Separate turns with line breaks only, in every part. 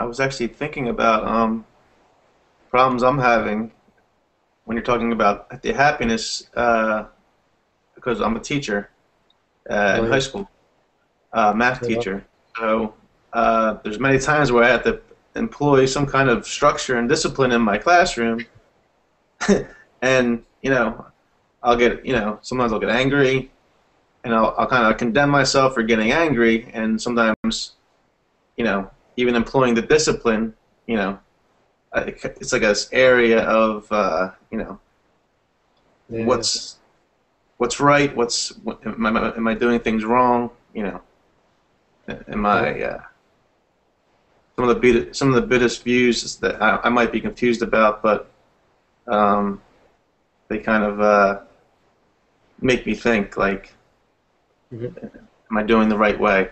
I was actually thinking about um, problems I'm having when you're talking about the happiness uh, because I'm a teacher uh, in high school, uh, math teacher. So uh, there's many times where I have to employ some kind of structure and discipline in my classroom, and you know, I'll get you know sometimes I'll get angry, and I'll, I'll kind of condemn myself for getting angry, and sometimes, you know, even employing the discipline, you know, it's like this area of uh, you know yeah. what's what's right, what's what, am, I, am I doing things wrong, you know, am I uh, some of the some of the Buddhist views that I, I might be confused about, but um, they kind of uh, make me think like, mm-hmm. am I doing the right way?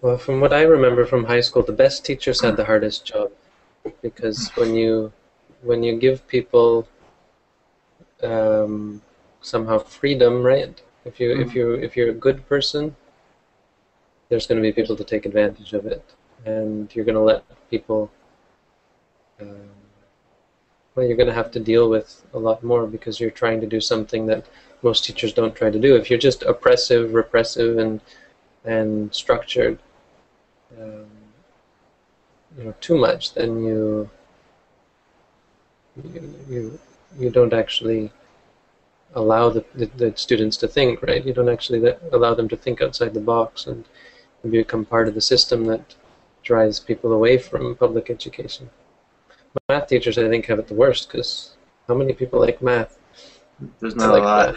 Well, from what I remember from high school, the best teachers had the hardest job because when you when you give people um, somehow freedom, right? If you mm-hmm. if you if you're a good person, there's going to be people to take advantage of it, and you're going to let people. Um, well, you're going to have to deal with a lot more because you're trying to do something that most teachers don't try to do. If you're just oppressive, repressive, and and structured, um, you know too much, then you you you, don't actually allow the, the, the, students to think, right? You don't actually allow them to think outside the box and, and become part of the system that drives people away from public education. Math teachers, I think, have it the worst because how many people like math?
There's not like a lot.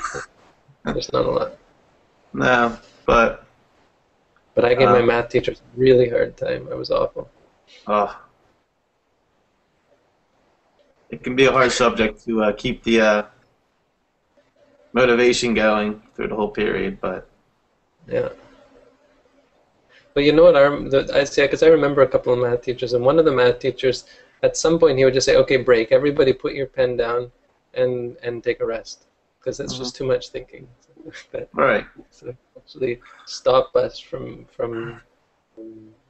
There's not a lot.
No, but.
But I gave um, my math teachers a really hard time. I was awful.
Oh. It can be a hard subject to uh, keep the uh, motivation going through the whole period, but.
Yeah. But you know what? I, I say because I remember a couple of math teachers, and one of the math teachers, at some point, he would just say, "Okay, break. Everybody, put your pen down, and and take a rest, because it's mm-hmm. just too much thinking."
right.
So stop us from from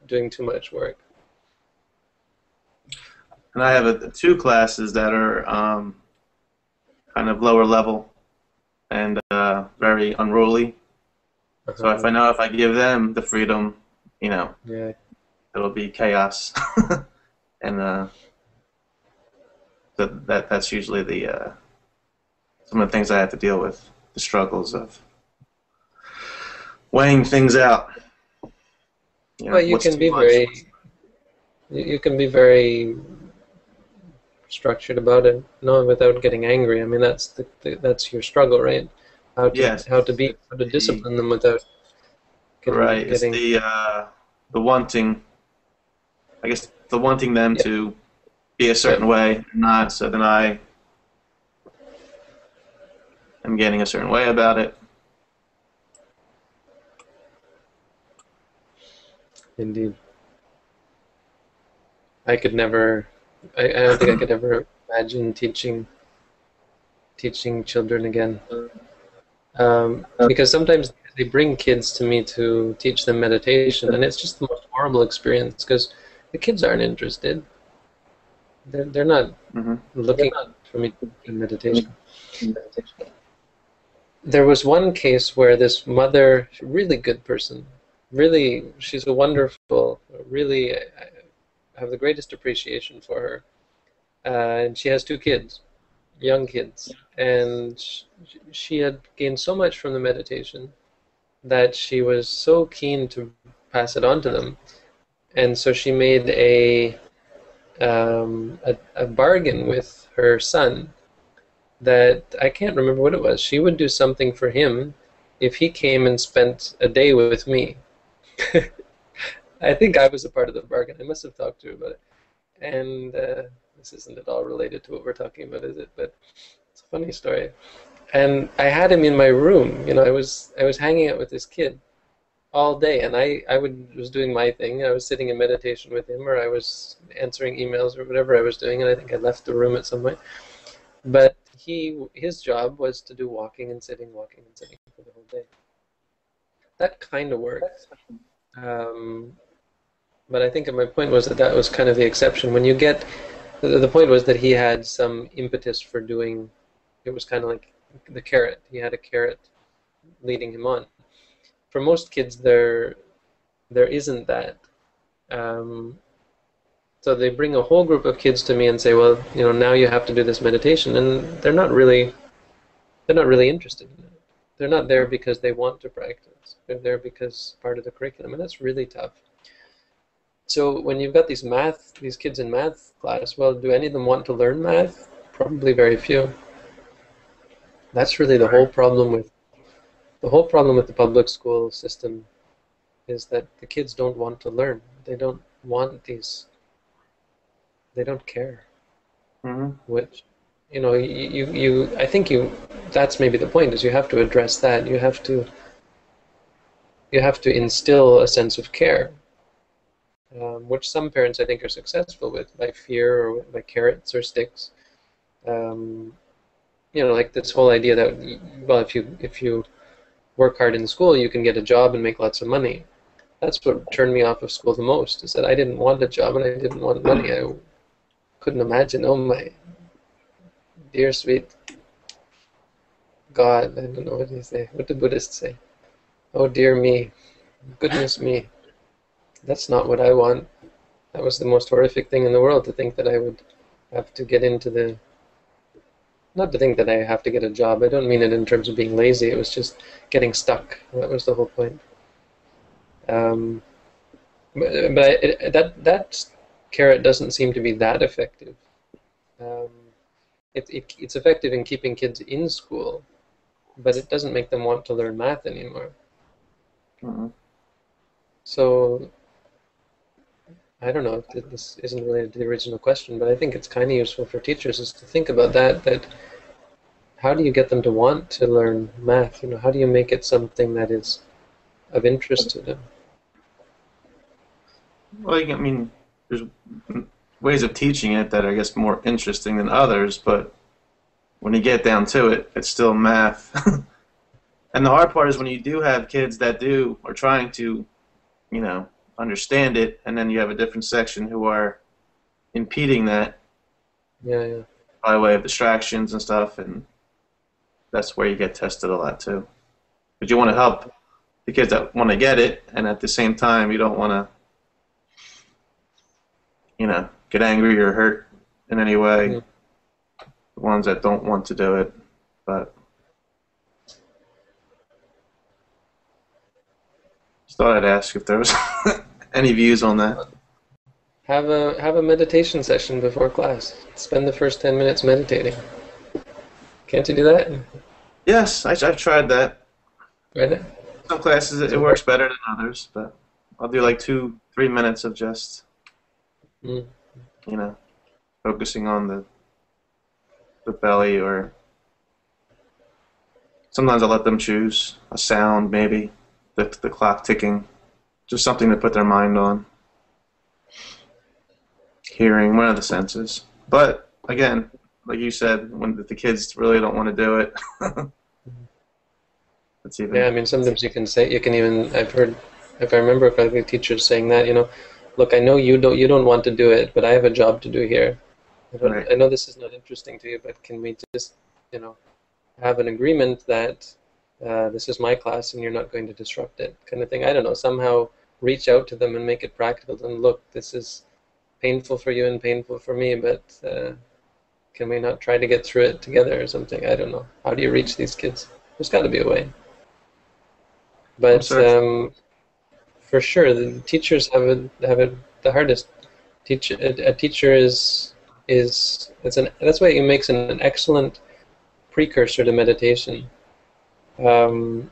doing too much work
and I have a, two classes that are um, kind of lower level and uh, very unruly. Uh-huh. So if I know if I give them the freedom, you know,
yeah.
it'll be chaos, and uh, that, that that's usually the uh, some of the things I have to deal with, the struggles of weighing things out.
You know, well, you can be much? very, you can be very structured about it, no, without getting angry. I mean, that's the, the that's your struggle, right? How to
yes.
how to be how to discipline them without
getting, right. Getting, it's the uh, the wanting, I guess, the wanting them yeah. to be a certain yeah. way, not so then I am getting a certain way about it.
Indeed. I could never I, I don't think I could ever imagine teaching teaching children again. Um, because sometimes they bring kids to me to teach them meditation, and it's just the most horrible experience because the kids aren't interested. They're, they're not mm-hmm. looking not. for me in meditation. There was one case where this mother, really good person, really, she's a wonderful, really have the greatest appreciation for her. Uh, and she has two kids, young kids, and she had gained so much from the meditation that she was so keen to pass it on to them, and so she made a um, a, a bargain with her son that I can't remember what it was. She would do something for him if he came and spent a day with me. I think I was a part of the bargain. I must have talked to her about it. And uh, this isn't at all related to what we're talking about, is it? But it's a funny story. And I had him in my room. You know, I was I was hanging out with this kid all day, and I I would was doing my thing. I was sitting in meditation with him, or I was answering emails, or whatever I was doing. And I think I left the room at some point. But he his job was to do walking and sitting, walking and sitting for the whole day. That kind of worked. Um, but I think my point was that that was kind of the exception. When you get the, the point was that he had some impetus for doing. It was kind of like the carrot. He had a carrot leading him on. For most kids, there there isn't that. Um, so they bring a whole group of kids to me and say, "Well, you know, now you have to do this meditation," and they're not really they're not really interested in it. They're not there because they want to practice. They're there because part of the curriculum, and that's really tough. So when you've got these math, these kids in math class, well, do any of them want to learn math? Probably very few. That's really the whole problem with the whole problem with the public school system is that the kids don't want to learn. They don't want these. They don't care.
Mm-hmm.
Which, you know, you, you I think you that's maybe the point is you have to address that. You have to you have to instill a sense of care, um, which some parents I think are successful with by fear or by carrots or sticks. Um, you know, like this whole idea that well, if you if you work hard in school, you can get a job and make lots of money. That's what turned me off of school the most. Is that I didn't want a job and I didn't want money. I couldn't imagine. Oh my dear sweet God, I don't know what you say. What did Buddhists say? Oh dear me, goodness me. That's not what I want. That was the most horrific thing in the world to think that I would have to get into the not to think that I have to get a job. I don't mean it in terms of being lazy. It was just getting stuck. That was the whole point. Um, but, but it, that that carrot doesn't seem to be that effective. Um, it, it, it's effective in keeping kids in school, but it doesn't make them want to learn math anymore.
Mm-hmm.
So I don't know if this isn't related to the original question, but I think it's kind of useful for teachers is to think about that. That how do you get them to want to learn math? You know, how do you make it something that is of interest to them?
Well, I mean, there's ways of teaching it that are, I guess, more interesting than others, but when you get down to it, it's still math. and the hard part is when you do have kids that do are trying to, you know, understand it, and then you have a different section who are impeding that.
Yeah, yeah.
By way of distractions and stuff, and that's where you get tested a lot too. But you want to help the kids that want to get it, and at the same time, you don't want to, you know, get angry or hurt in any way. Mm-hmm. Ones that don't want to do it, but. Just thought I'd ask if there was Any views on that?
Have a have a meditation session before class. Spend the first ten minutes meditating. Can't you do that?
Yes, I, have tried that.
Right.
Some classes it, it, works better than others, but I'll do like two, three minutes of just,
mm.
you know, focusing on the the belly, or sometimes I let them choose a sound, maybe the the clock ticking just something to put their mind on. Hearing, one of the senses. But again, like you said, when the kids really don't want to do it.
Even. Yeah, I mean, sometimes you can say you can even. I've heard, if I remember, think teachers saying that, you know, look, I know you don't you don't want to do it, but I have a job to do here. I, right. I know this is not interesting to you, but can we just, you know, have an agreement that uh, this is my class and you're not going to disrupt it, kind of thing. I don't know. Somehow reach out to them and make it practical. And look, this is painful for you and painful for me, but uh, can we not try to get through it together or something? I don't know. How do you reach these kids? There's got to be a way. But um, for sure, the teachers have it have it the hardest. Teacher, a, a teacher is is it's an that's why it makes an, an excellent precursor to meditation. Um,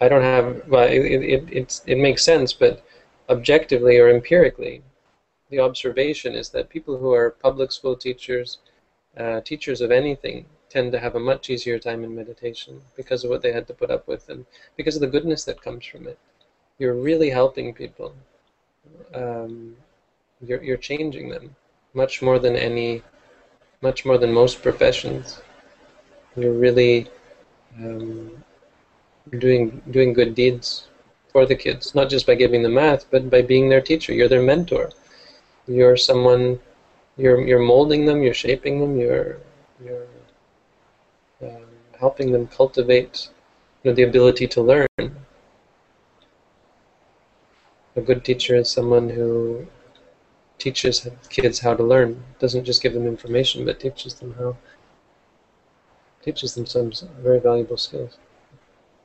I don't have. Well, it, it, it makes sense, but objectively or empirically, the observation is that people who are public school teachers, uh, teachers of anything, tend to have a much easier time in meditation because of what they had to put up with and because of the goodness that comes from it. You're really helping people. Um, you're, you're changing them much more than any, much more than most professions. You're really um, doing doing good deeds for the kids, not just by giving them math, but by being their teacher. You're their mentor. You're someone. You're you're molding them. You're shaping them. You're you're um, helping them cultivate you know, the ability to learn. A good teacher is someone who teaches kids how to learn. Doesn't just give them information, but teaches them how teaches them some very valuable skills.